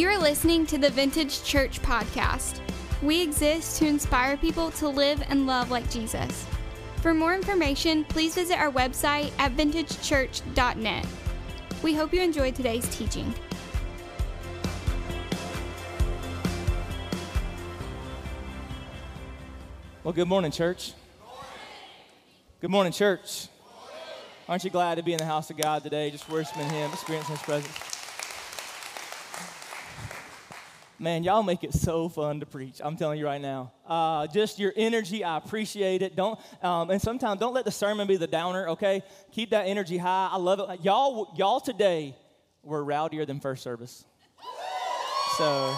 You are listening to the Vintage Church Podcast. We exist to inspire people to live and love like Jesus. For more information, please visit our website at vintagechurch.net. We hope you enjoyed today's teaching. Well, good morning, church. Good morning, church. Aren't you glad to be in the house of God today, just worshiping Him, experiencing His presence? Man, y'all make it so fun to preach. I'm telling you right now. Uh, just your energy, I appreciate it. Don't um, and sometimes don't let the sermon be the downer. Okay, keep that energy high. I love it. Y'all, y'all today were rowdier than first service. So,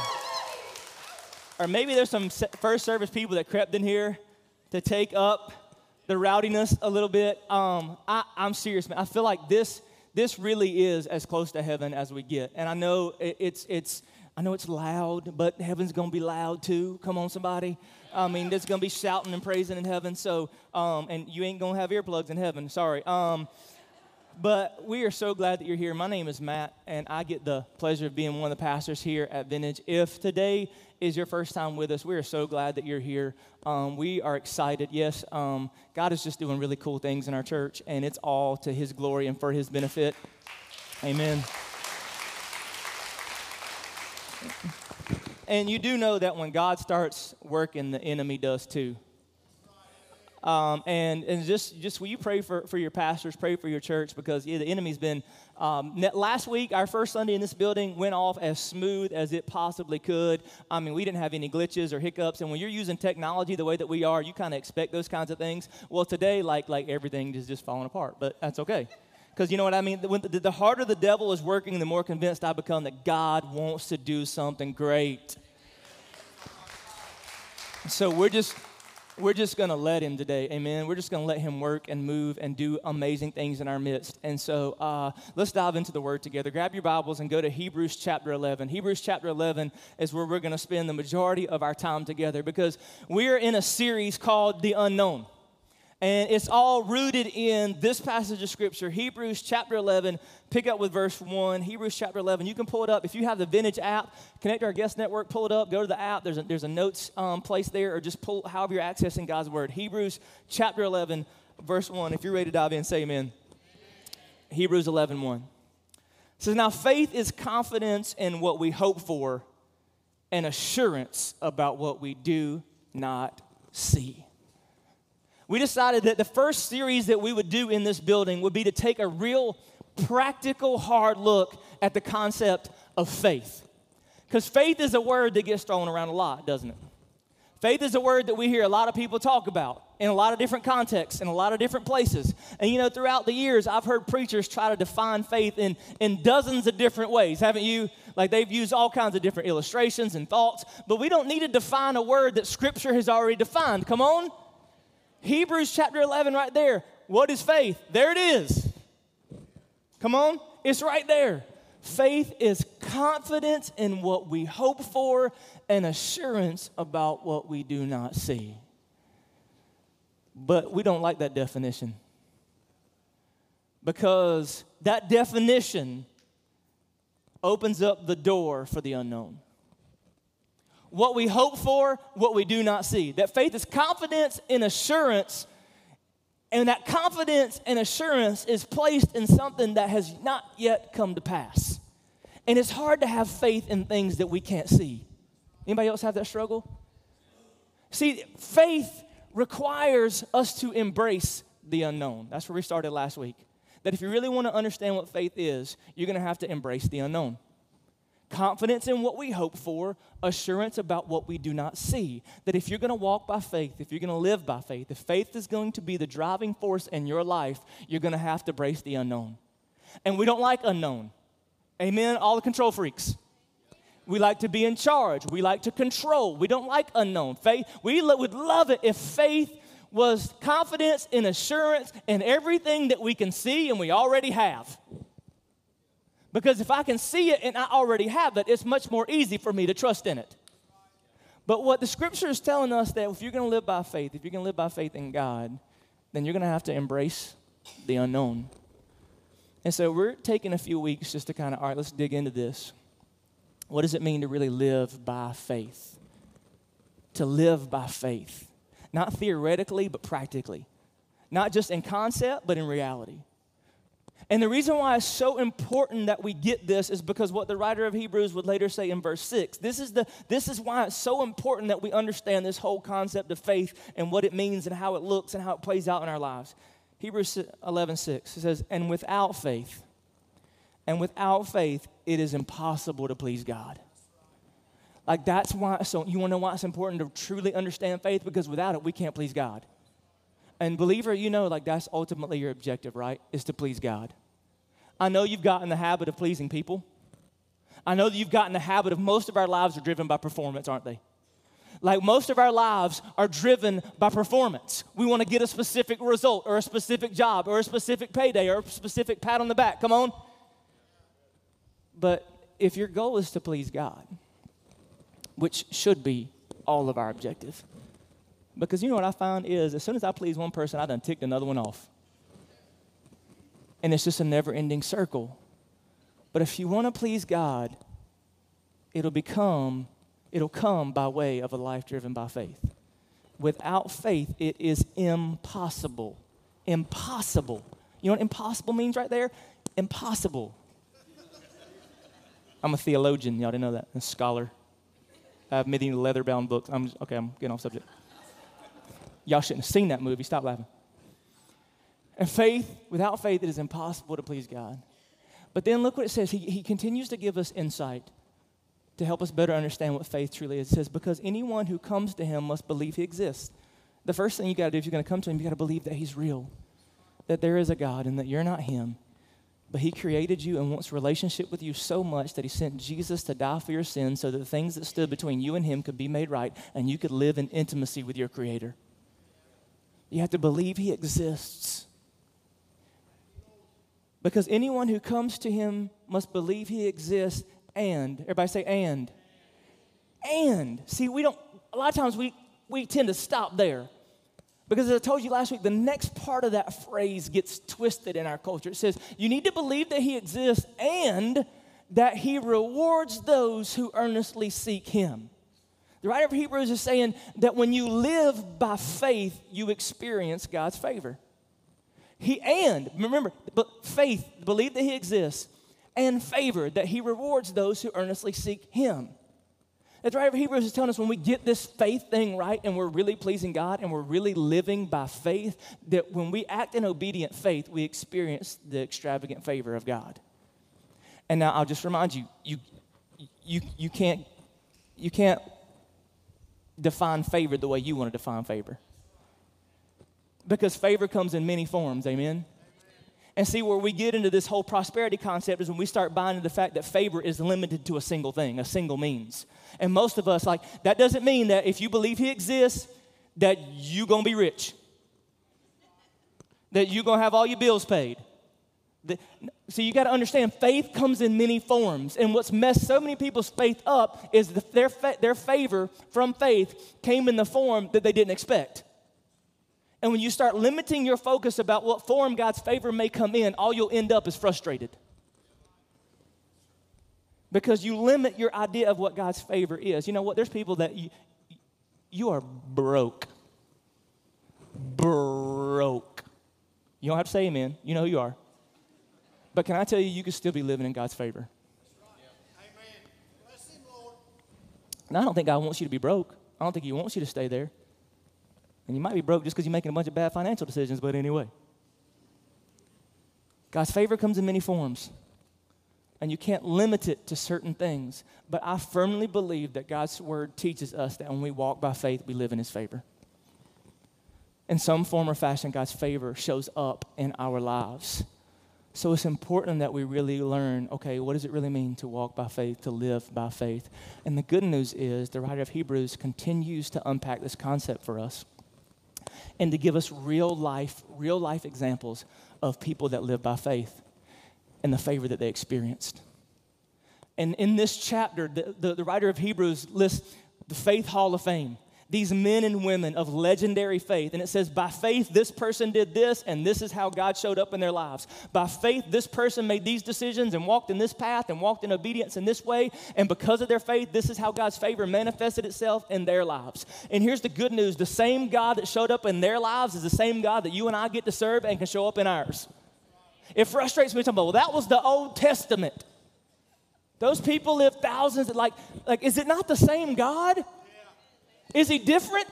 or maybe there's some first service people that crept in here to take up the rowdiness a little bit. Um, I, I'm serious, man. I feel like this this really is as close to heaven as we get, and I know it, it's it's I know it's loud, but heaven's gonna be loud too. Come on, somebody. I mean, there's gonna be shouting and praising in heaven. So, um, and you ain't gonna have earplugs in heaven. Sorry. Um, but we are so glad that you're here. My name is Matt, and I get the pleasure of being one of the pastors here at Vintage. If today is your first time with us, we are so glad that you're here. Um, we are excited. Yes, um, God is just doing really cool things in our church, and it's all to His glory and for His benefit. Amen. And you do know that when God starts working, the enemy does too. Um, and and just just will you pray for, for your pastors, pray for your church because yeah, the enemy's been. Um, last week, our first Sunday in this building went off as smooth as it possibly could. I mean, we didn't have any glitches or hiccups. And when you're using technology the way that we are, you kind of expect those kinds of things. Well, today, like like everything is just falling apart, but that's okay. Because you know what I mean? When the, the harder the devil is working, the more convinced I become that God wants to do something great. So we're just we're just going to let him today. Amen. We're just going to let him work and move and do amazing things in our midst. And so uh, let's dive into the word together. Grab your bibles and go to hebrews chapter 11 hebrews chapter 11 is where we're going to spend the majority of our time together because we're in a series called the unknown and it's all rooted in this passage of Scripture, Hebrews chapter 11. Pick up with verse 1, Hebrews chapter 11. You can pull it up. If you have the Vintage app, connect to our guest network, pull it up, go to the app. There's a, there's a notes um, place there, or just pull however you're accessing God's Word. Hebrews chapter 11, verse 1. If you're ready to dive in, say amen. amen. Hebrews 11, 1. It says, Now faith is confidence in what we hope for and assurance about what we do not see we decided that the first series that we would do in this building would be to take a real practical, hard look at the concept of faith. Because faith is a word that gets thrown around a lot, doesn't it? Faith is a word that we hear a lot of people talk about in a lot of different contexts, in a lot of different places. And you know, throughout the years, I've heard preachers try to define faith in, in dozens of different ways, haven't you? Like they've used all kinds of different illustrations and thoughts, but we don't need to define a word that Scripture has already defined. Come on? Hebrews chapter 11, right there. What is faith? There it is. Come on, it's right there. Faith is confidence in what we hope for and assurance about what we do not see. But we don't like that definition because that definition opens up the door for the unknown what we hope for, what we do not see. That faith is confidence and assurance, and that confidence and assurance is placed in something that has not yet come to pass. And it's hard to have faith in things that we can't see. Anybody else have that struggle? See, faith requires us to embrace the unknown. That's where we started last week. That if you really want to understand what faith is, you're going to have to embrace the unknown confidence in what we hope for, assurance about what we do not see. That if you're going to walk by faith, if you're going to live by faith, if faith is going to be the driving force in your life, you're going to have to brace the unknown. And we don't like unknown. Amen. All the control freaks. We like to be in charge. We like to control. We don't like unknown. Faith, we would love it if faith was confidence and assurance in everything that we can see and we already have. Because if I can see it and I already have it, it's much more easy for me to trust in it. But what the scripture is telling us that if you're going to live by faith, if you're going to live by faith in God, then you're going to have to embrace the unknown. And so we're taking a few weeks just to kind of, all right, let's dig into this. What does it mean to really live by faith? To live by faith. Not theoretically, but practically. Not just in concept, but in reality. And the reason why it's so important that we get this is because what the writer of Hebrews would later say in verse 6. This is, the, this is why it's so important that we understand this whole concept of faith and what it means and how it looks and how it plays out in our lives. Hebrews 11, 6 it says, And without faith, and without faith, it is impossible to please God. Like that's why, so you wanna know why it's important to truly understand faith? Because without it, we can't please God. And believer, you know, like that's ultimately your objective, right? Is to please God. I know you've gotten the habit of pleasing people. I know that you've gotten the habit of most of our lives are driven by performance, aren't they? Like most of our lives are driven by performance. We want to get a specific result or a specific job or a specific payday or a specific pat on the back. Come on. But if your goal is to please God, which should be all of our objective, because you know what I found is as soon as I please one person, I done ticked another one off. And it's just a never ending circle. But if you want to please God, it'll become, it'll come by way of a life driven by faith. Without faith, it is impossible. Impossible. You know what impossible means right there? Impossible. I'm a theologian. Y'all didn't know that. A scholar. I have many leather bound books. I'm just, okay, I'm getting off subject. Y'all shouldn't have seen that movie. Stop laughing. And faith, without faith, it is impossible to please God. But then look what it says. He, he continues to give us insight to help us better understand what faith truly is. It says, Because anyone who comes to him must believe he exists. The first thing you got to do if you're going to come to him, you got to believe that he's real, that there is a God, and that you're not him. But he created you and wants relationship with you so much that he sent Jesus to die for your sins so that the things that stood between you and him could be made right and you could live in intimacy with your creator. You have to believe he exists. Because anyone who comes to him must believe he exists and, everybody say, and. And. See, we don't, a lot of times we, we tend to stop there. Because as I told you last week, the next part of that phrase gets twisted in our culture. It says, you need to believe that he exists and that he rewards those who earnestly seek him. The writer of Hebrews is saying that when you live by faith, you experience God's favor. He and remember, but faith, believe that He exists, and favor that He rewards those who earnestly seek Him. That's right. Hebrews is telling us when we get this faith thing right and we're really pleasing God and we're really living by faith, that when we act in obedient faith, we experience the extravagant favor of God. And now I'll just remind you, you, you, you can't, you can't define favor the way you want to define favor. Because favor comes in many forms, amen? And see, where we get into this whole prosperity concept is when we start buying into the fact that favor is limited to a single thing, a single means. And most of us, like, that doesn't mean that if you believe he exists, that you're gonna be rich, that you're gonna have all your bills paid. The, so you got to understand, faith comes in many forms, and what's messed so many people's faith up is the, their fa- their favor from faith came in the form that they didn't expect. And when you start limiting your focus about what form God's favor may come in, all you'll end up is frustrated. Because you limit your idea of what God's favor is. You know what? There's people that you, you are broke. Broke. You don't have to say amen. You know who you are. But can I tell you, you can still be living in God's favor. Now, I don't think God wants you to be broke. I don't think He wants you to stay there. And you might be broke just because you're making a bunch of bad financial decisions, but anyway. God's favor comes in many forms, and you can't limit it to certain things. But I firmly believe that God's word teaches us that when we walk by faith, we live in His favor. In some form or fashion, God's favor shows up in our lives. So it's important that we really learn okay, what does it really mean to walk by faith, to live by faith? And the good news is the writer of Hebrews continues to unpack this concept for us and to give us real life, real life examples of people that live by faith and the favor that they experienced. And in this chapter, the, the, the writer of Hebrews lists the Faith Hall of Fame these men and women of legendary faith. And it says, by faith, this person did this, and this is how God showed up in their lives. By faith, this person made these decisions and walked in this path and walked in obedience in this way. And because of their faith, this is how God's favor manifested itself in their lives. And here's the good news the same God that showed up in their lives is the same God that you and I get to serve and can show up in ours. It frustrates me to well, that was the Old Testament. Those people lived thousands, like, like, is it not the same God? Is he different?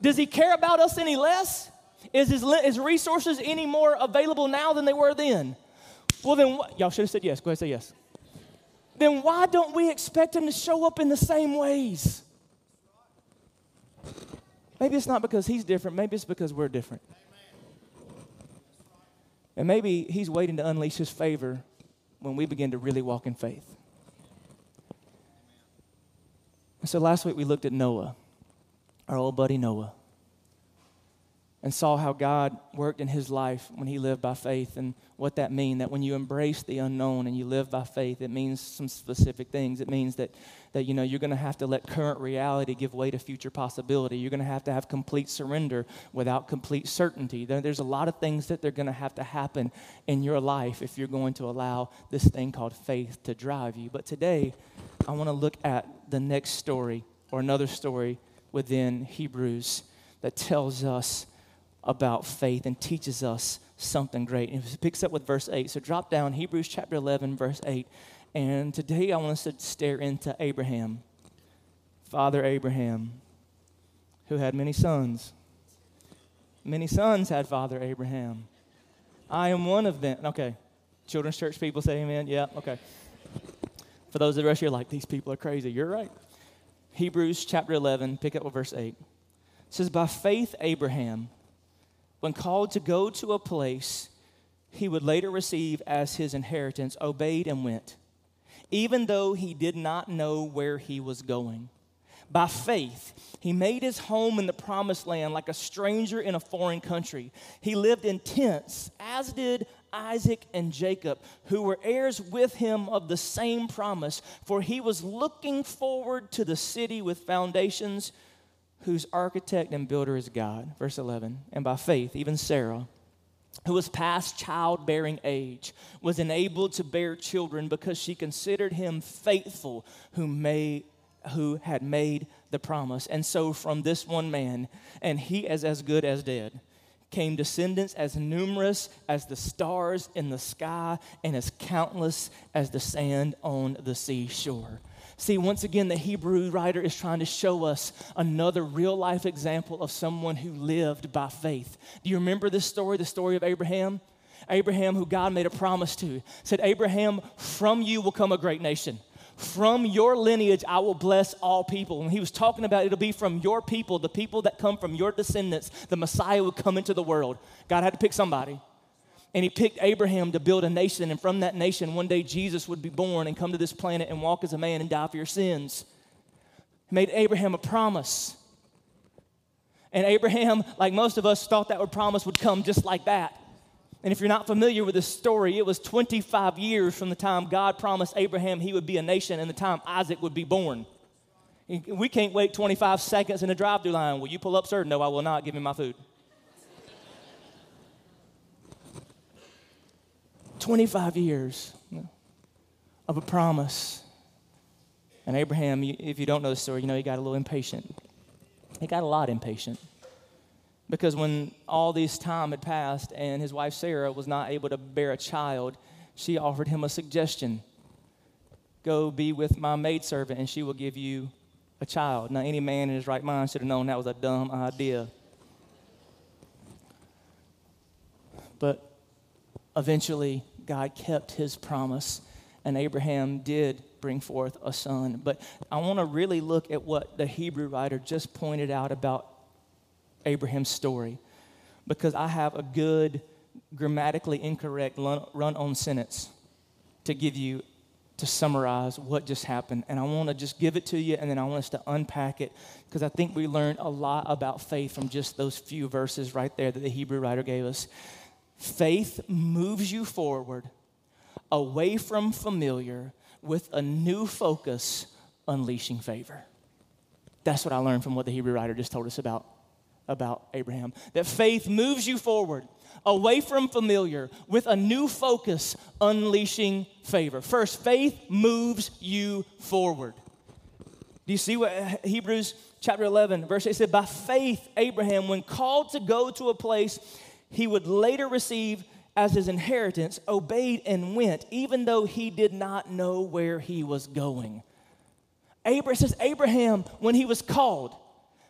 Does he care about us any less? Is his, his resources any more available now than they were then? Well, then, y'all should have said yes. Go ahead, and say yes. Then why don't we expect him to show up in the same ways? Maybe it's not because he's different, maybe it's because we're different. And maybe he's waiting to unleash his favor when we begin to really walk in faith. So last week we looked at Noah our old buddy Noah, and saw how God worked in his life when he lived by faith and what that means. That when you embrace the unknown and you live by faith, it means some specific things. It means that, that you know, you're going to have to let current reality give way to future possibility. You're going to have to have complete surrender without complete certainty. There's a lot of things that they're going to have to happen in your life if you're going to allow this thing called faith to drive you. But today, I want to look at the next story or another story within Hebrews that tells us about faith and teaches us something great. And it picks up with verse 8. So drop down, Hebrews chapter 11, verse 8. And today I want us to stare into Abraham, Father Abraham, who had many sons. Many sons had Father Abraham. I am one of them. Okay. Children's church people say amen. Yeah, okay. For those of the rest of you, like, these people are crazy. You're right. Hebrews chapter 11, pick up with verse 8. It says, By faith, Abraham, when called to go to a place he would later receive as his inheritance, obeyed and went, even though he did not know where he was going. By faith, he made his home in the promised land like a stranger in a foreign country. He lived in tents, as did Isaac and Jacob, who were heirs with him of the same promise, for he was looking forward to the city with foundations, whose architect and builder is God. Verse 11. And by faith, even Sarah, who was past childbearing age, was enabled to bear children because she considered him faithful who made who had made the promise. And so from this one man, and he is as good as dead came descendants as numerous as the stars in the sky and as countless as the sand on the seashore. See, once again, the Hebrew writer is trying to show us another real life example of someone who lived by faith. Do you remember this story, the story of Abraham? Abraham, who God made a promise to, said, Abraham, from you will come a great nation. From your lineage, I will bless all people. And he was talking about it'll be from your people, the people that come from your descendants, the Messiah would come into the world. God had to pick somebody. And he picked Abraham to build a nation. And from that nation, one day Jesus would be born and come to this planet and walk as a man and die for your sins. He made Abraham a promise. And Abraham, like most of us, thought that would promise would come just like that. And if you're not familiar with this story, it was 25 years from the time God promised Abraham he would be a nation and the time Isaac would be born. We can't wait 25 seconds in a drive through line. Will you pull up, sir? No, I will not. Give me my food. 25 years of a promise. And Abraham, if you don't know the story, you know he got a little impatient. He got a lot impatient. Because when all this time had passed and his wife Sarah was not able to bear a child, she offered him a suggestion Go be with my maidservant, and she will give you a child. Now, any man in his right mind should have known that was a dumb idea. But eventually, God kept his promise, and Abraham did bring forth a son. But I want to really look at what the Hebrew writer just pointed out about Abraham's story because I have a good, grammatically incorrect run on sentence to give you to summarize what just happened. And I want to just give it to you and then I want us to unpack it because I think we learned a lot about faith from just those few verses right there that the Hebrew writer gave us. Faith moves you forward away from familiar with a new focus, unleashing favor. That's what I learned from what the Hebrew writer just told us about, about Abraham. That faith moves you forward away from familiar with a new focus, unleashing favor. First, faith moves you forward. Do you see what Hebrews chapter 11, verse 8 said? By faith, Abraham, when called to go to a place he would later receive as his inheritance, obeyed and went, even though he did not know where he was going. Abraham says, Abraham, when he was called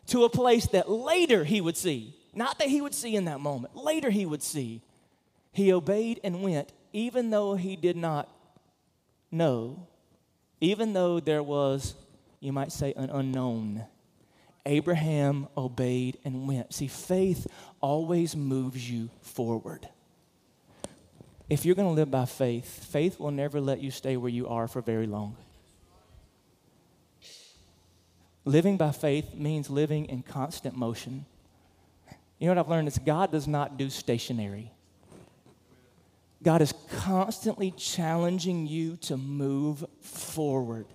to a place that later he would see, not that he would see in that moment, later he would see, he obeyed and went, even though he did not know, even though there was, you might say, an unknown. Abraham obeyed and went. See, faith always moves you forward. If you're going to live by faith, faith will never let you stay where you are for very long. Living by faith means living in constant motion. You know what I've learned is God does not do stationary. God is constantly challenging you to move forward.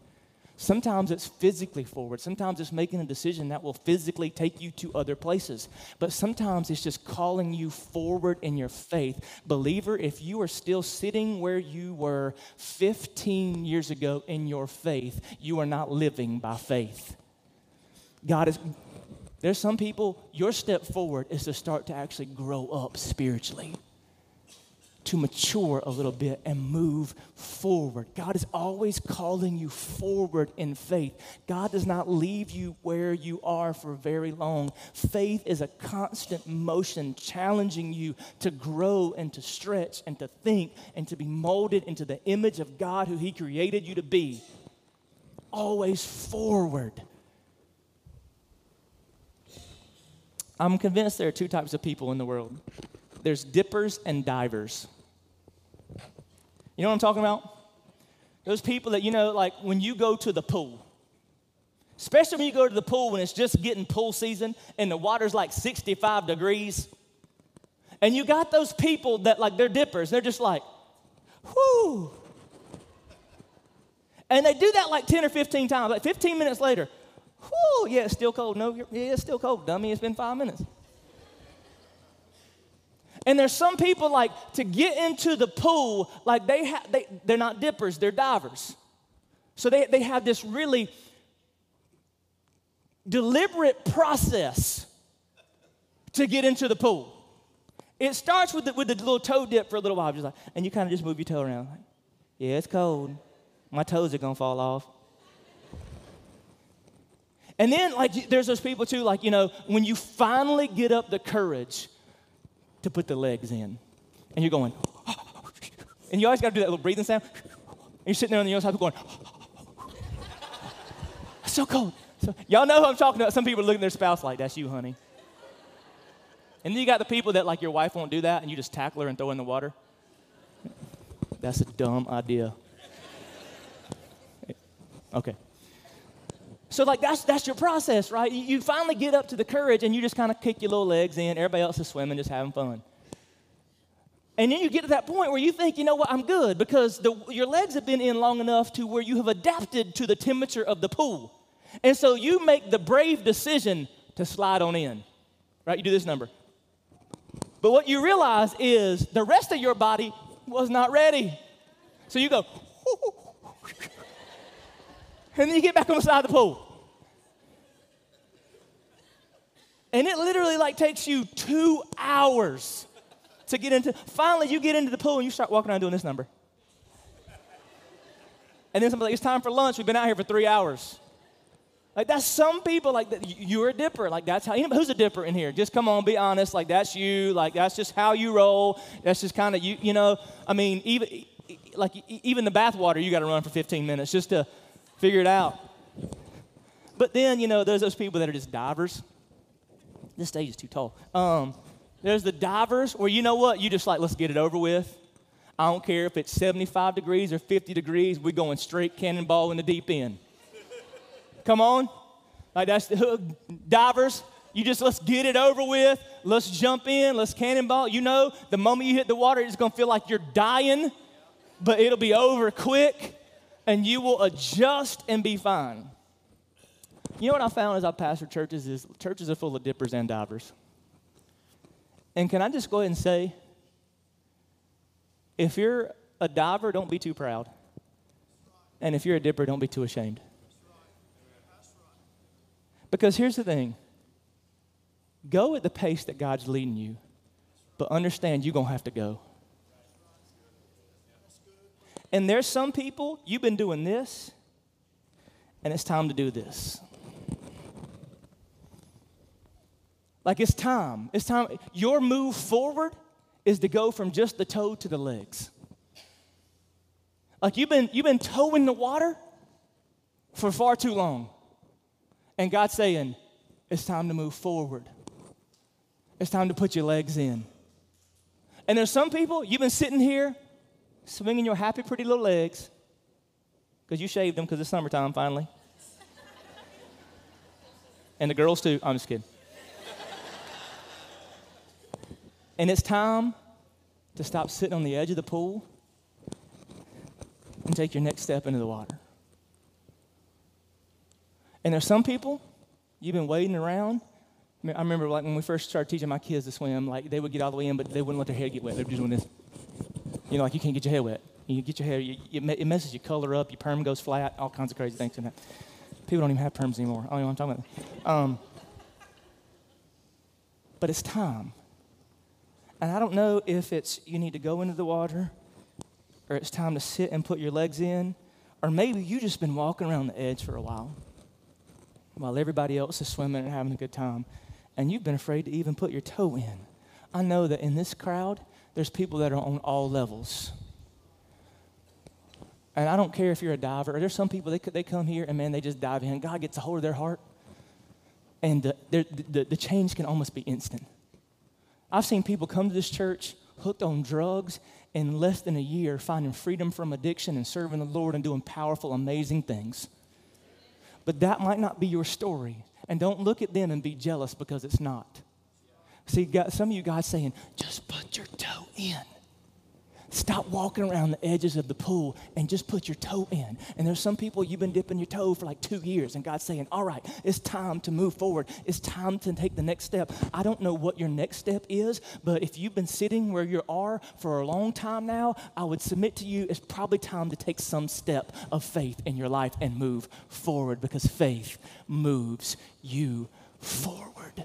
Sometimes it's physically forward. Sometimes it's making a decision that will physically take you to other places. But sometimes it's just calling you forward in your faith. Believer, if you are still sitting where you were 15 years ago in your faith, you are not living by faith. God is, there's some people, your step forward is to start to actually grow up spiritually to mature a little bit and move forward. God is always calling you forward in faith. God does not leave you where you are for very long. Faith is a constant motion challenging you to grow and to stretch and to think and to be molded into the image of God who He created you to be. Always forward. I'm convinced there are two types of people in the world there's dippers and divers. You know what I'm talking about? Those people that, you know, like when you go to the pool, especially when you go to the pool when it's just getting pool season and the water's like 65 degrees. And you got those people that, like, they're dippers. They're just like, whoo. And they do that like 10 or 15 times. Like 15 minutes later, whoo, yeah, it's still cold. No, yeah, it's still cold, dummy. It's been five minutes. And there's some people like to get into the pool, like they have, they, they're not dippers, they're divers. So they, they have this really deliberate process to get into the pool. It starts with the, with the little toe dip for a little while, just like, and you kind of just move your toe around. Like, yeah, it's cold. My toes are gonna fall off. And then, like, there's those people too, like, you know, when you finally get up the courage to put the legs in. And you're going, and you always got to do that little breathing sound. And you're sitting there on the other side going, so cold. So, y'all know who I'm talking about. Some people look at their spouse like, that's you, honey. And then you got the people that like your wife won't do that and you just tackle her and throw her in the water. That's a dumb idea. Okay. So like that's that's your process, right? You, finally get up to the courage and you just kind of kick your little legs in. Everybody else is swimming, just having fun. And then you get to that point where you think, you know what, I'm good because the, your legs have been in long enough to where you have adapted to the temperature of the pool. And so you make the brave decision to slide on in, right? You do this number. But what you realize is the rest of your body was not ready. So you go, and then you get back on the side of the pool. And it literally like takes you two hours to get into. Finally, you get into the pool and you start walking around doing this number. And then somebody's like, it's time for lunch. We've been out here for three hours. Like that's some people like that. You're a dipper. Like that's how. Who's a dipper in here? Just come on, be honest. Like that's you. Like that's just how you roll. That's just kind of you. You know. I mean, even like even the bathwater, you got to run for 15 minutes just to figure it out. But then, you know, there's those people that are just divers. This stage is too tall. Um, there's the divers where you know what? You just like, let's get it over with. I don't care if it's 75 degrees or 50 degrees, we're going straight cannonball in the deep end. Come on. Like that's the hook. Divers, you just let's get it over with. Let's jump in. Let's cannonball. You know, the moment you hit the water, it's going to feel like you're dying, but it'll be over quick and you will adjust and be fine. You know what I found as I pastor churches is churches are full of dippers and divers. And can I just go ahead and say, if you're a diver, don't be too proud. And if you're a dipper, don't be too ashamed. Because here's the thing go at the pace that God's leading you, but understand you're going to have to go. And there's some people, you've been doing this, and it's time to do this. Like it's time. It's time. Your move forward is to go from just the toe to the legs. Like you've been you've been toeing the water for far too long. And God's saying, it's time to move forward. It's time to put your legs in. And there's some people, you've been sitting here swinging your happy, pretty little legs because you shaved them because it's summertime finally. and the girls too. I'm just kidding. And it's time to stop sitting on the edge of the pool and take your next step into the water. And there's some people, you've been waiting around. I remember like when we first started teaching my kids to swim, like they would get all the way in, but they wouldn't let their hair get wet. They were just doing this. You know, like you can't get your hair wet. You get your hair, you, it messes your color up, your perm goes flat, all kinds of crazy things. In that. People don't even have perms anymore. I don't know what I'm talking about. Um, but it's time. And I don't know if it's you need to go into the water or it's time to sit and put your legs in, or maybe you just been walking around the edge for a while while everybody else is swimming and having a good time, and you've been afraid to even put your toe in. I know that in this crowd, there's people that are on all levels. And I don't care if you're a diver, there's some people, they, they come here and man, they just dive in. God gets a hold of their heart, and the, the, the change can almost be instant. I've seen people come to this church hooked on drugs in less than a year, finding freedom from addiction and serving the Lord and doing powerful, amazing things. But that might not be your story. And don't look at them and be jealous because it's not. See, some of you guys saying, just put your toe in. Stop walking around the edges of the pool and just put your toe in. And there's some people you've been dipping your toe for like two years, and God's saying, All right, it's time to move forward. It's time to take the next step. I don't know what your next step is, but if you've been sitting where you are for a long time now, I would submit to you it's probably time to take some step of faith in your life and move forward because faith moves you forward.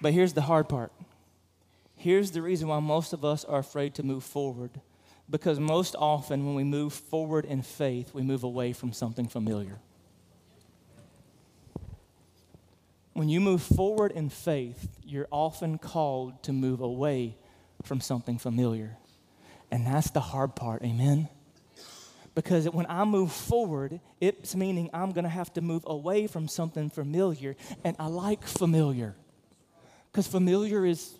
But here's the hard part. Here's the reason why most of us are afraid to move forward. Because most often, when we move forward in faith, we move away from something familiar. When you move forward in faith, you're often called to move away from something familiar. And that's the hard part, amen? Because when I move forward, it's meaning I'm gonna have to move away from something familiar, and I like familiar. Because familiar is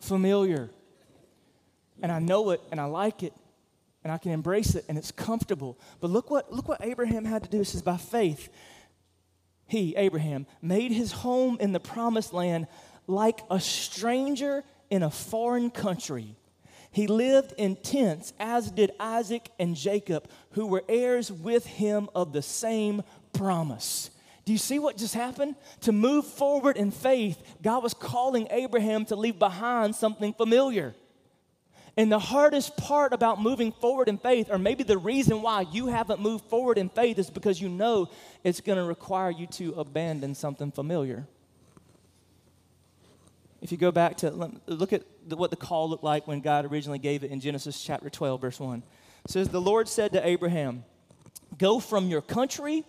familiar. And I know it and I like it and I can embrace it and it's comfortable. But look what, look what Abraham had to do. It says, by faith, he, Abraham, made his home in the promised land like a stranger in a foreign country. He lived in tents, as did Isaac and Jacob, who were heirs with him of the same promise. Do you see what just happened? To move forward in faith, God was calling Abraham to leave behind something familiar. And the hardest part about moving forward in faith, or maybe the reason why you haven't moved forward in faith, is because you know it's going to require you to abandon something familiar. If you go back to look at what the call looked like when God originally gave it in Genesis chapter 12, verse 1. It says, The Lord said to Abraham, Go from your country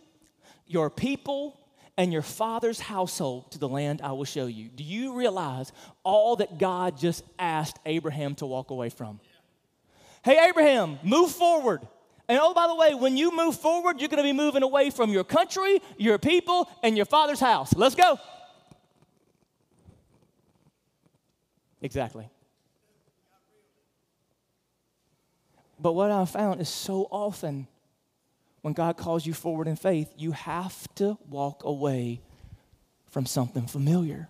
your people and your father's household to the land I will show you. Do you realize all that God just asked Abraham to walk away from? Hey, Abraham, move forward. And oh, by the way, when you move forward, you're going to be moving away from your country, your people, and your father's house. Let's go. Exactly. But what I found is so often when God calls you forward in faith, you have to walk away from something familiar.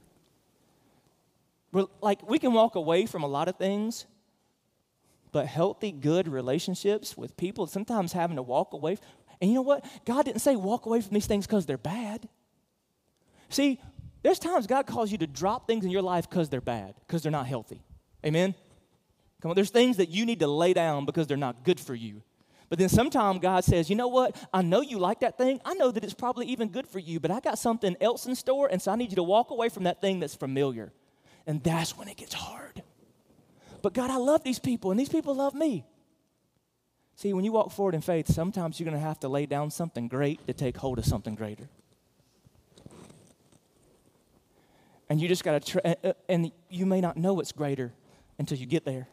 We're, like, we can walk away from a lot of things, But healthy, good relationships with people, sometimes having to walk away. And you know what? God didn't say walk away from these things because they're bad. See, there's times God calls you to drop things in your life because they're bad, because they're not healthy. Amen? Come on, there's things that you need to lay down because they're not good for you. But then sometimes God says, you know what? I know you like that thing. I know that it's probably even good for you, but I got something else in store, and so I need you to walk away from that thing that's familiar. And that's when it gets hard. But God, I love these people, and these people love me. See, when you walk forward in faith, sometimes you're going to have to lay down something great to take hold of something greater. And you just got to, try, and you may not know what's greater until you get there.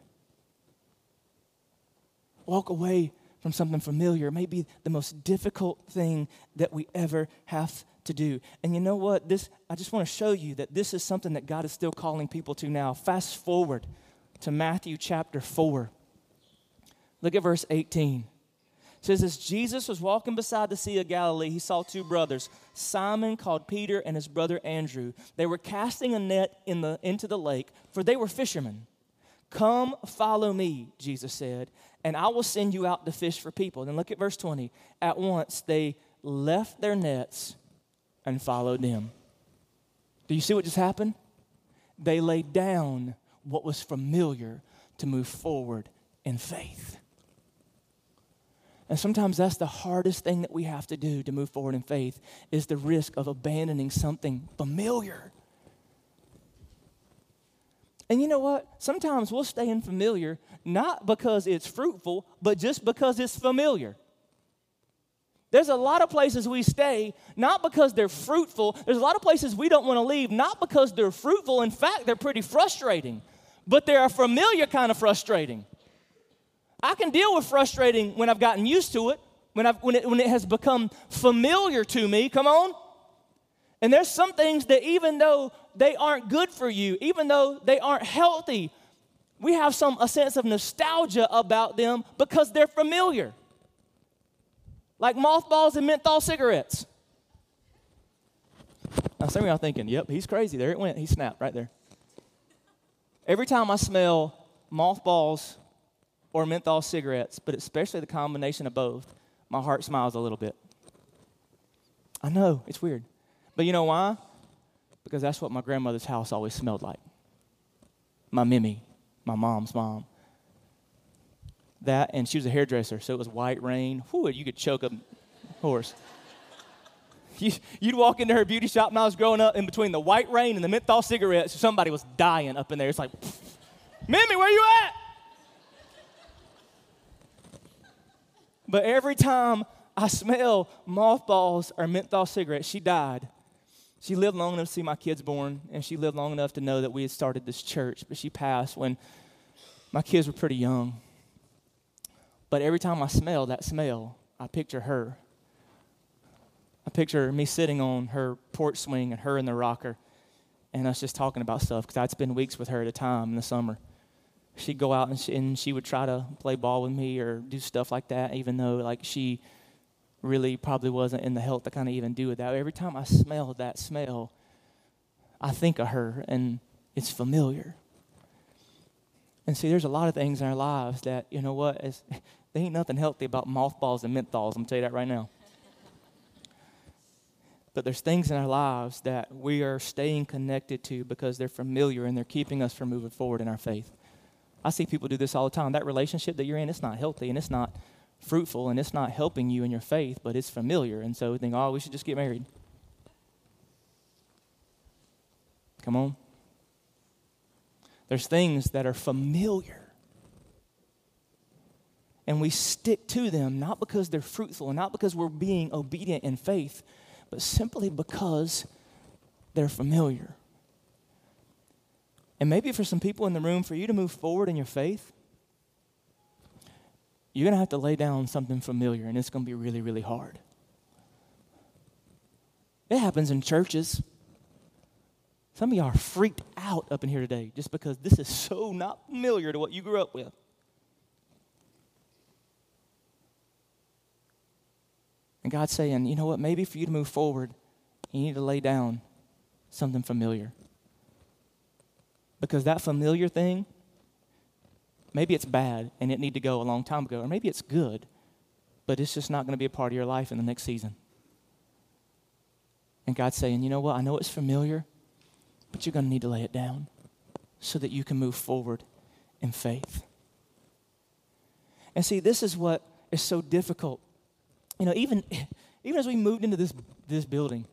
Walk away from something familiar. May be the most difficult thing that we ever have to do. And you know what? This I just want to show you that this is something that God is still calling people to now. Fast forward to Matthew chapter 4. Look at verse 18. It says, As Jesus was walking beside the Sea of Galilee, he saw two brothers, Simon called Peter and his brother Andrew. They were casting a net in the, into the lake, for they were fishermen. Come, follow me, Jesus said, and I will send you out to fish for people. Then look at verse 20. At once they left their nets and followed them. Do you see what just happened? They laid down what was familiar to move forward in faith. And sometimes that's the hardest thing that we have to do to move forward in faith is the risk of abandoning something familiar. And you know what? Sometimes we'll stay in familiar not because it's fruitful, but just because it's familiar. There's a lot of places we stay not because they're fruitful. There's a lot of places we don't want to leave not because they're fruitful. In fact, they're pretty frustrating, but they're a familiar kind of frustrating. I can deal with frustrating when I've gotten used to it, when, I've, when, it, when it has become familiar to me. Come on. And there's some things that even though they aren't good for you, even though they aren't healthy, we have some a sense of nostalgia about them because they're familiar like mothballs and menthol cigarettes. Now, some of y'all thinking, yep, he's crazy. There it went. He snapped right there. Every time I smell mothballs or menthol cigarettes, but especially the combination of both, my heart smiles a little bit. I know, it's weird. But you know why? Because that's what my grandmother's house always smelled like. My Mimi, my mom's mom that, and she was a hairdresser, so it was white rain. Whew, you could choke a horse. You, would walk into her beauty shop when I was growing up, in between the white rain and the menthol cigarettes, somebody was dying up in there. It's like, Mimi, where you at? But every time I smell mothballs or menthol cigarettes, she died. She lived long enough to see my kids born, and she lived long enough to know that we had started this church, but she passed when my kids were pretty young. But every time I smell that smell, I picture her. I picture me sitting on her porch swing and her in the rocker and us just talking about stuff because I'd spend weeks with her at a time in the summer. She'd go out and she, and she would try to play ball with me or do stuff like that, even though like she really probably wasn't in the health to kind of even do with that. Every time I smell that smell, I think of her and it's familiar. And see, there's a lot of things in our lives that, you know what, is, there ain't nothing healthy about mothballs and menthols. I'm going to tell you that right now. but there's things in our lives that we are staying connected to because they're familiar and they're keeping us from moving forward in our faith. I see people do this all the time. That relationship that you're in, it's not healthy and it's not fruitful and it's not helping you in your faith, but it's familiar. And so we think, oh, we should just get married. Come on. There's things that are familiar and we stick to them not because they're fruitful and not because we're being obedient in faith, but simply because they're familiar. And maybe for some people in the room, for you to move forward in your faith, you're going to have to lay down something familiar, and it's going to be really, really hard. It happens in churches. Some of y'all are freaked out up in here today just because this is so not familiar to what you grew up with. And God's saying, you know what, maybe for you to move forward, you need to lay down something familiar. Because that familiar thing Maybe it's bad and it need to go a long time ago, or maybe it's good, but it's just not going to be a part of your life in the next season. And God's saying, you know what? I know it's familiar, but you're going to need to lay it down so that you can move forward in faith. And see, this is what is so difficult. You know, even, even as we moved into this, this building,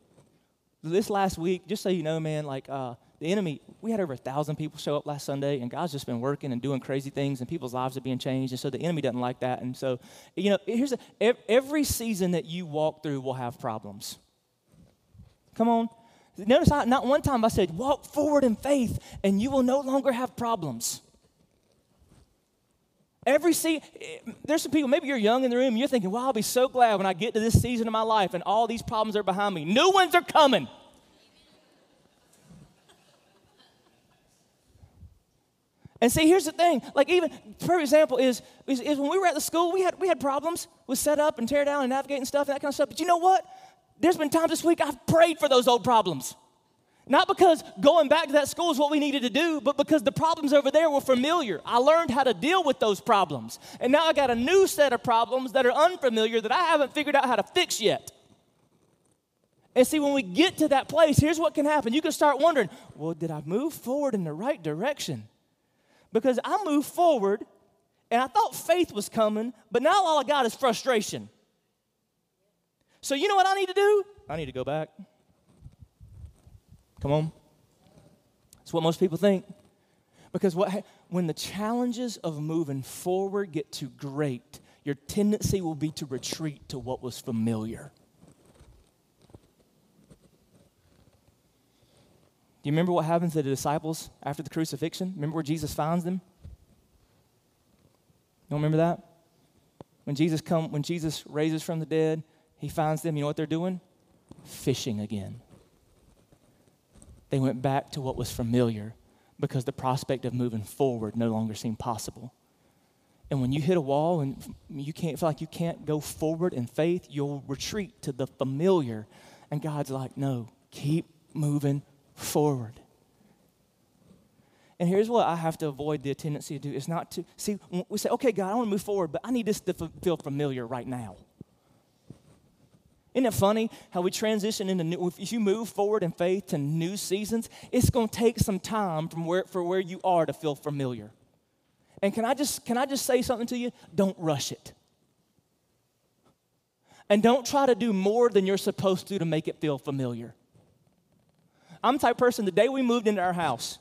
this last week, just so you know, man, like uh, the enemy, we had over a thousand people show up last Sunday, and God's just been working and doing crazy things, and people's lives are being changed. And so the enemy doesn't like that. And so, you know, here's a, every season that you walk through will have problems. Come on. Notice I, not one time I said, walk forward in faith, and you will no longer have problems. Every season, there's some people, maybe you're young in the room, you're thinking, well, I'll be so glad when I get to this season of my life and all these problems are behind me. New ones are coming. And see, here's the thing. Like, even for example, is, is, is, when we were at the school, we had we had problems with set up and tear down and navigating stuff and that kind of stuff. But you know what? There's been times this week I've prayed for those old problems. Not because going back to that school is what we needed to do, but because the problems over there were familiar. I learned how to deal with those problems. And now I got a new set of problems that are unfamiliar that I haven't figured out how to fix yet. And see, when we get to that place, here's what can happen. You can start wondering, well, did I move forward in the right direction? Because I moved forward and I thought faith was coming, but now all I got is frustration. So, you know what I need to do? I need to go back. Come on. That's what most people think. Because what, when the challenges of moving forward get too great, your tendency will be to retreat to what was familiar. Do you remember what happens to the disciples after the crucifixion? Remember where Jesus finds them? You don't remember that? When Jesus come, when Jesus raises from the dead, he finds them, you know what they're doing? Fishing again they went back to what was familiar because the prospect of moving forward no longer seemed possible. And when you hit a wall and you can't feel like you can't go forward in faith, you'll retreat to the familiar. And God's like, no, keep moving forward. And here's what I have to avoid the tendency to do is not to see, we say, okay, God, I want to move forward, but I need this to feel familiar right now. Isn't it funny how we transition into new, if you move forward in faith to new seasons, it's going to take some time from where, for where you are to feel familiar. And can I just can I just say something to you? Don't rush it. And don't try to do more than you're supposed to to make it feel familiar. I'm type person, the day we moved into our house,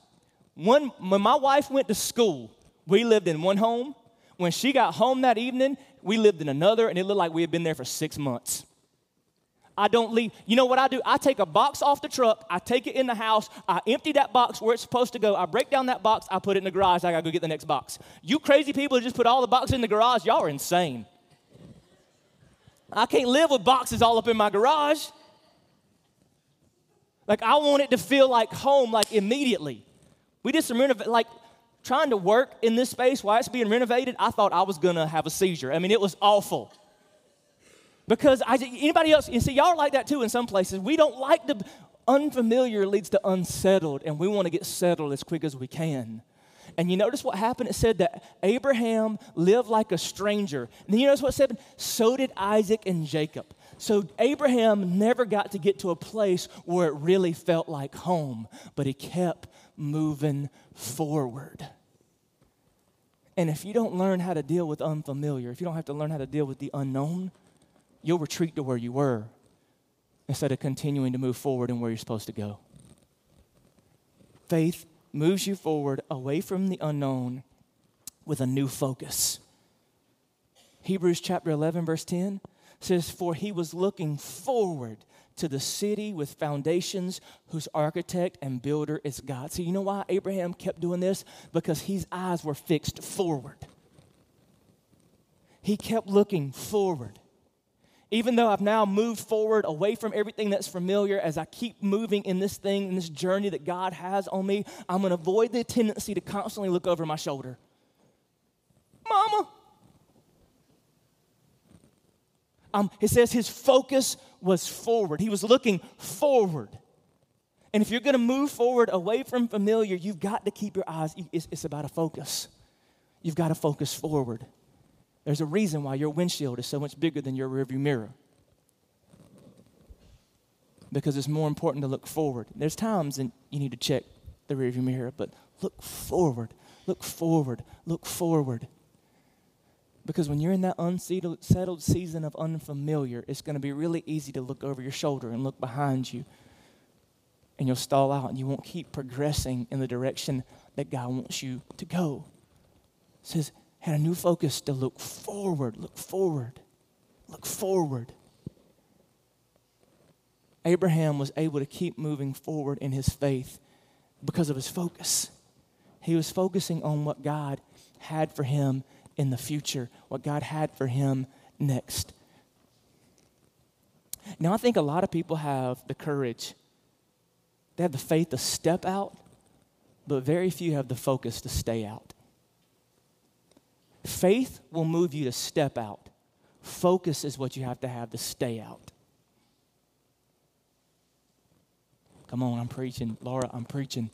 one, when my wife went to school, we lived in one home. When she got home that evening, we lived in another, and it looked like we had been there for six months. I don't leave. You know what I do? I take a box off the truck, I take it in the house, I empty that box where it's supposed to go, I break down that box, I put it in the garage, I gotta go get the next box. You crazy people just put all the boxes in the garage, y'all are insane. I can't live with boxes all up in my garage. Like, I want it to feel like home, like immediately. We did some renovation, like trying to work in this space while it's being renovated, I thought I was gonna have a seizure. I mean, it was awful. Because I, anybody else, you see, y'all like that too in some places. We don't like the unfamiliar leads to unsettled, and we want to get settled as quick as we can. And you notice what happened? It said that Abraham lived like a stranger. And you notice what said? So did Isaac and Jacob. So Abraham never got to get to a place where it really felt like home, but he kept moving forward. And if you don't learn how to deal with unfamiliar, if you don't have to learn how to deal with the unknown, you'll retreat to where you were instead of continuing to move forward and where you're supposed to go. Faith moves you forward away from the unknown with a new focus. Hebrews chapter 11, verse 10 says, For he was looking forward to the city with foundations whose architect and builder is God. So, you know why Abraham kept doing this? Because his eyes were fixed forward. He kept looking forward. Even though I've now moved forward away from everything that's familiar, as I keep moving in this thing, in this journey that God has on me, I'm going to avoid the tendency to constantly look over my shoulder. Mama. Um, it says his focus was forward. He was looking forward. And if you're going to move forward away from familiar, you've got to keep your eyes, it's, it's about a focus. you've got to focus forward. There's a reason why your windshield is so much bigger than your rearview mirror. Because it's more important to look forward. There's times and you need to check the rearview mirror, but look forward, look forward, look forward. Because when you're in that unsettled season of unfamiliar, it's going to be really easy to look over your shoulder and look behind you. And you'll stall out and you won't keep progressing in the direction that God wants you to go. It says, had a new focus to look forward, look forward, look forward. Abraham was able to keep moving forward in his faith because of his focus. He was focusing on what God had for him in the future, what God had for him next. Now, I think a lot of people have the courage, they have the faith to step out, but very few have the focus to stay out. Faith will move you to step out, focus is what you have to have to stay out. Come on, I'm preaching. Laura, I'm preaching.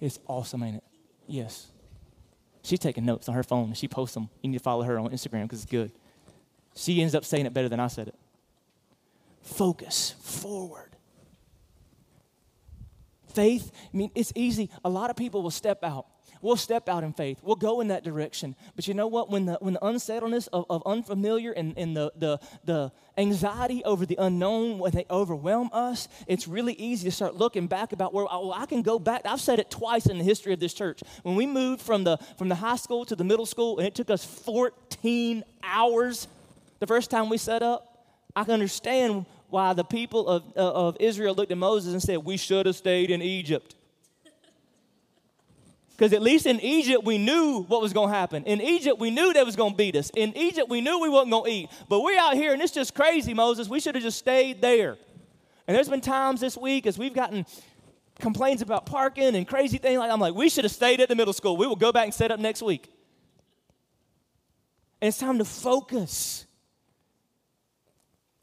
It's awesome, ain't it? Yes. She's taking notes on her phone and she posts them. You need to follow her on Instagram because it's good. She ends up saying it better than I said it. Focus forward. Faith, I mean, it's easy. A lot of people will step out we'll step out in faith. We'll go in that direction. But you know what? When the, when the unsettledness of, of unfamiliar and, and the, the, the anxiety over the unknown, when they overwhelm us, it's really easy to start looking back about where, oh, I can go back. I've said it twice in the history of this church. When we moved from the, from the high school to the middle school, and it took us 14 hours the first time we set up, I can understand why the people of, uh, of Israel looked at Moses and said, We should have stayed in Egypt. Because at least in Egypt, we knew what was going to happen. In Egypt, we knew they was going to beat us. In Egypt, we knew we wasn't going to eat. But we're out here, and it's just crazy, Moses. We should have just stayed there. And there's been times this week as we've gotten complaints about parking and crazy things. Like I'm like, we should have stayed at the middle school. We will go back and set up next week. And it's time to focus.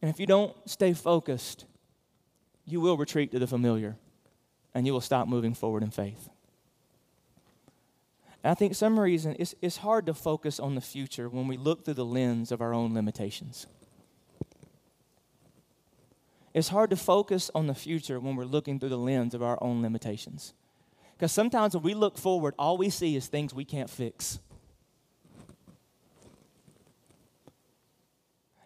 And if you don't stay focused, you will retreat to the familiar, and you will stop moving forward in faith. And I think some reason it's, it's hard to focus on the future when we look through the lens of our own limitations. It's hard to focus on the future when we're looking through the lens of our own limitations. Because sometimes when we look forward, all we see is things we can't fix.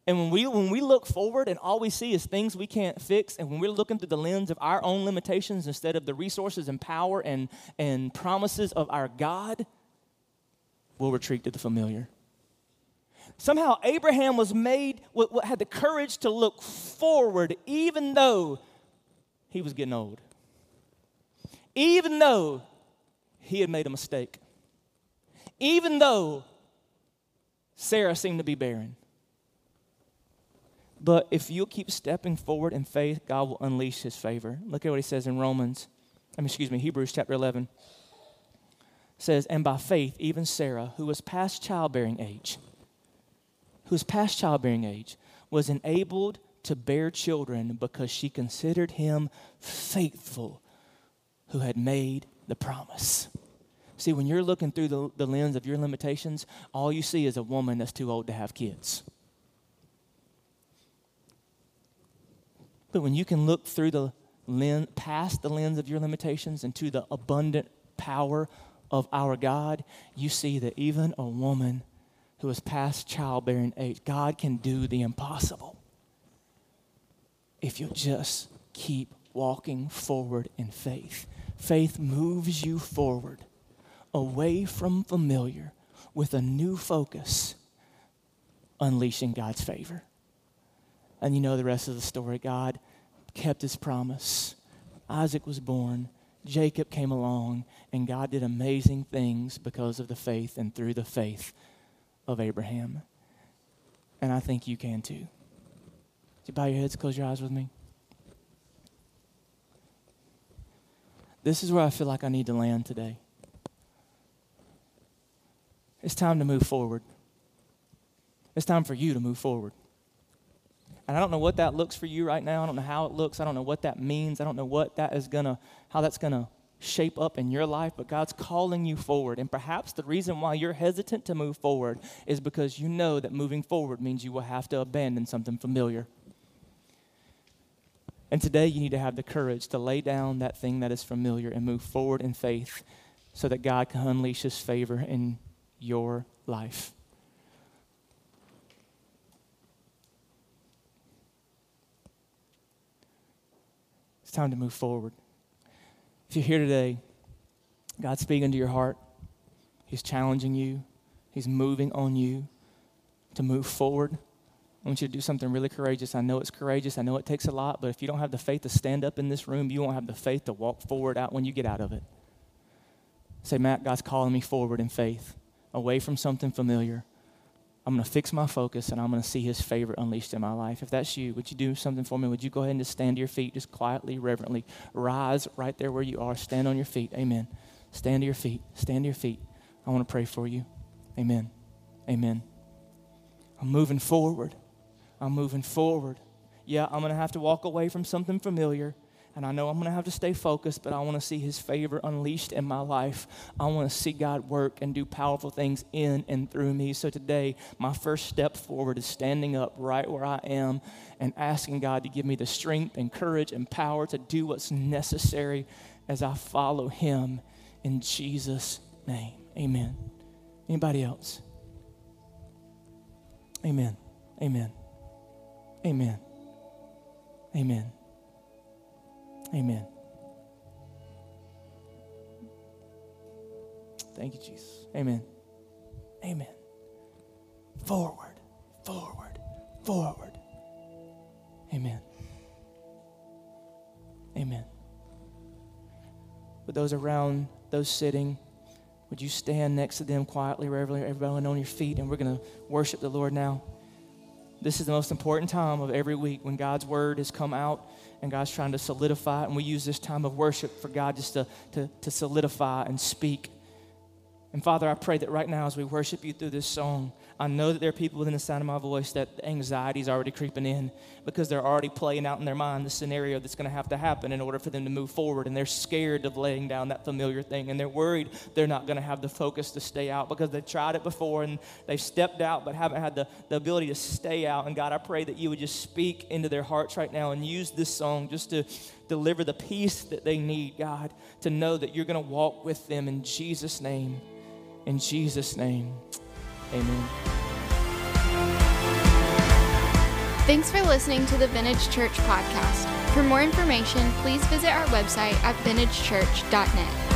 And when we, when we look forward and all we see is things we can't fix, and when we're looking through the lens of our own limitations instead of the resources and power and, and promises of our God, we'll retreat to the familiar. Somehow, Abraham was made, with had the courage to look forward even though he was getting old, even though he had made a mistake, even though Sarah seemed to be barren but if you keep stepping forward in faith, God will unleash his favor. Look at what he says in Romans, I mean, excuse me, Hebrews chapter 11. It says, And by faith, even Sarah, who was past childbearing age, who was past childbearing age, was enabled to bear children because she considered him faithful who had made the promise. See, when you're looking through the, the lens of your limitations, all you see is a woman that's too old to have kids. But when you can look through the lens, past the lens of your limitations into the abundant power of our God, you see that even a woman who is past childbearing age, God can do the impossible. If you just keep walking forward in faith, faith moves you forward away from familiar with a new focus, unleashing God's favor. And you know the rest of the story. God kept his promise. Isaac was born, Jacob came along, and God did amazing things because of the faith and through the faith of Abraham. And I think you can too. Would you bow your heads, close your eyes with me? This is where I feel like I need to land today. It's time to move forward. It's time for you to move forward. And I don't know what that looks for you right now. I don't know how it looks. I don't know what that means. I don't know what that is gonna, how that's gonna shape up in your life, but God's calling you forward. And perhaps the reason why you're hesitant to move forward is because you know that moving forward means you will have to abandon something familiar. And today you need to have the courage to lay down that thing that is familiar and move forward in faith so that God can unleash his favor in your life. Time to move forward. If you're here today, God's speaking to your heart. He's challenging you. He's moving on you to move forward. I want you to do something really courageous. I know it's courageous. I know it takes a lot, but if you don't have the faith to stand up in this room, you won't have the faith to walk forward out when you get out of it. Say, Matt, God's calling me forward in faith, away from something familiar. I'm going to fix my focus and I'm going to see his favor unleashed in my life. If that's you, would you do something for me? Would you go ahead and just stand to your feet, just quietly, reverently? Rise right there where you are. Stand on your feet. Amen. Stand to your feet. Stand to your feet. I want to pray for you. Amen. Amen. I'm moving forward. I'm moving forward. Yeah, I'm going to have to walk away from something familiar. And I know I'm going to have to stay focused, but I want to see His favor unleashed in my life. I want to see God work and do powerful things in and through me. So today, my first step forward is standing up right where I am and asking God to give me the strength and courage and power to do what's necessary as I follow Him in Jesus' name. Amen. Anybody else? Amen. Amen. Amen. Amen. Amen. Thank you, Jesus. Amen. Amen. Forward, forward, forward. Amen. Amen. With those around, those sitting, would you stand next to them quietly, reverently, everyone on your feet, and we're going to worship the Lord now. This is the most important time of every week when God's word has come out and God's trying to solidify it. And we use this time of worship for God just to, to, to solidify and speak. And Father, I pray that right now as we worship you through this song, I know that there are people within the sound of my voice that anxiety is already creeping in because they're already playing out in their mind the scenario that's going to have to happen in order for them to move forward. And they're scared of laying down that familiar thing. And they're worried they're not going to have the focus to stay out because they've tried it before and they've stepped out but haven't had the, the ability to stay out. And God, I pray that you would just speak into their hearts right now and use this song just to deliver the peace that they need, God, to know that you're going to walk with them in Jesus' name. In Jesus' name. Amen. Thanks for listening to the Vintage Church podcast. For more information, please visit our website at vintagechurch.net.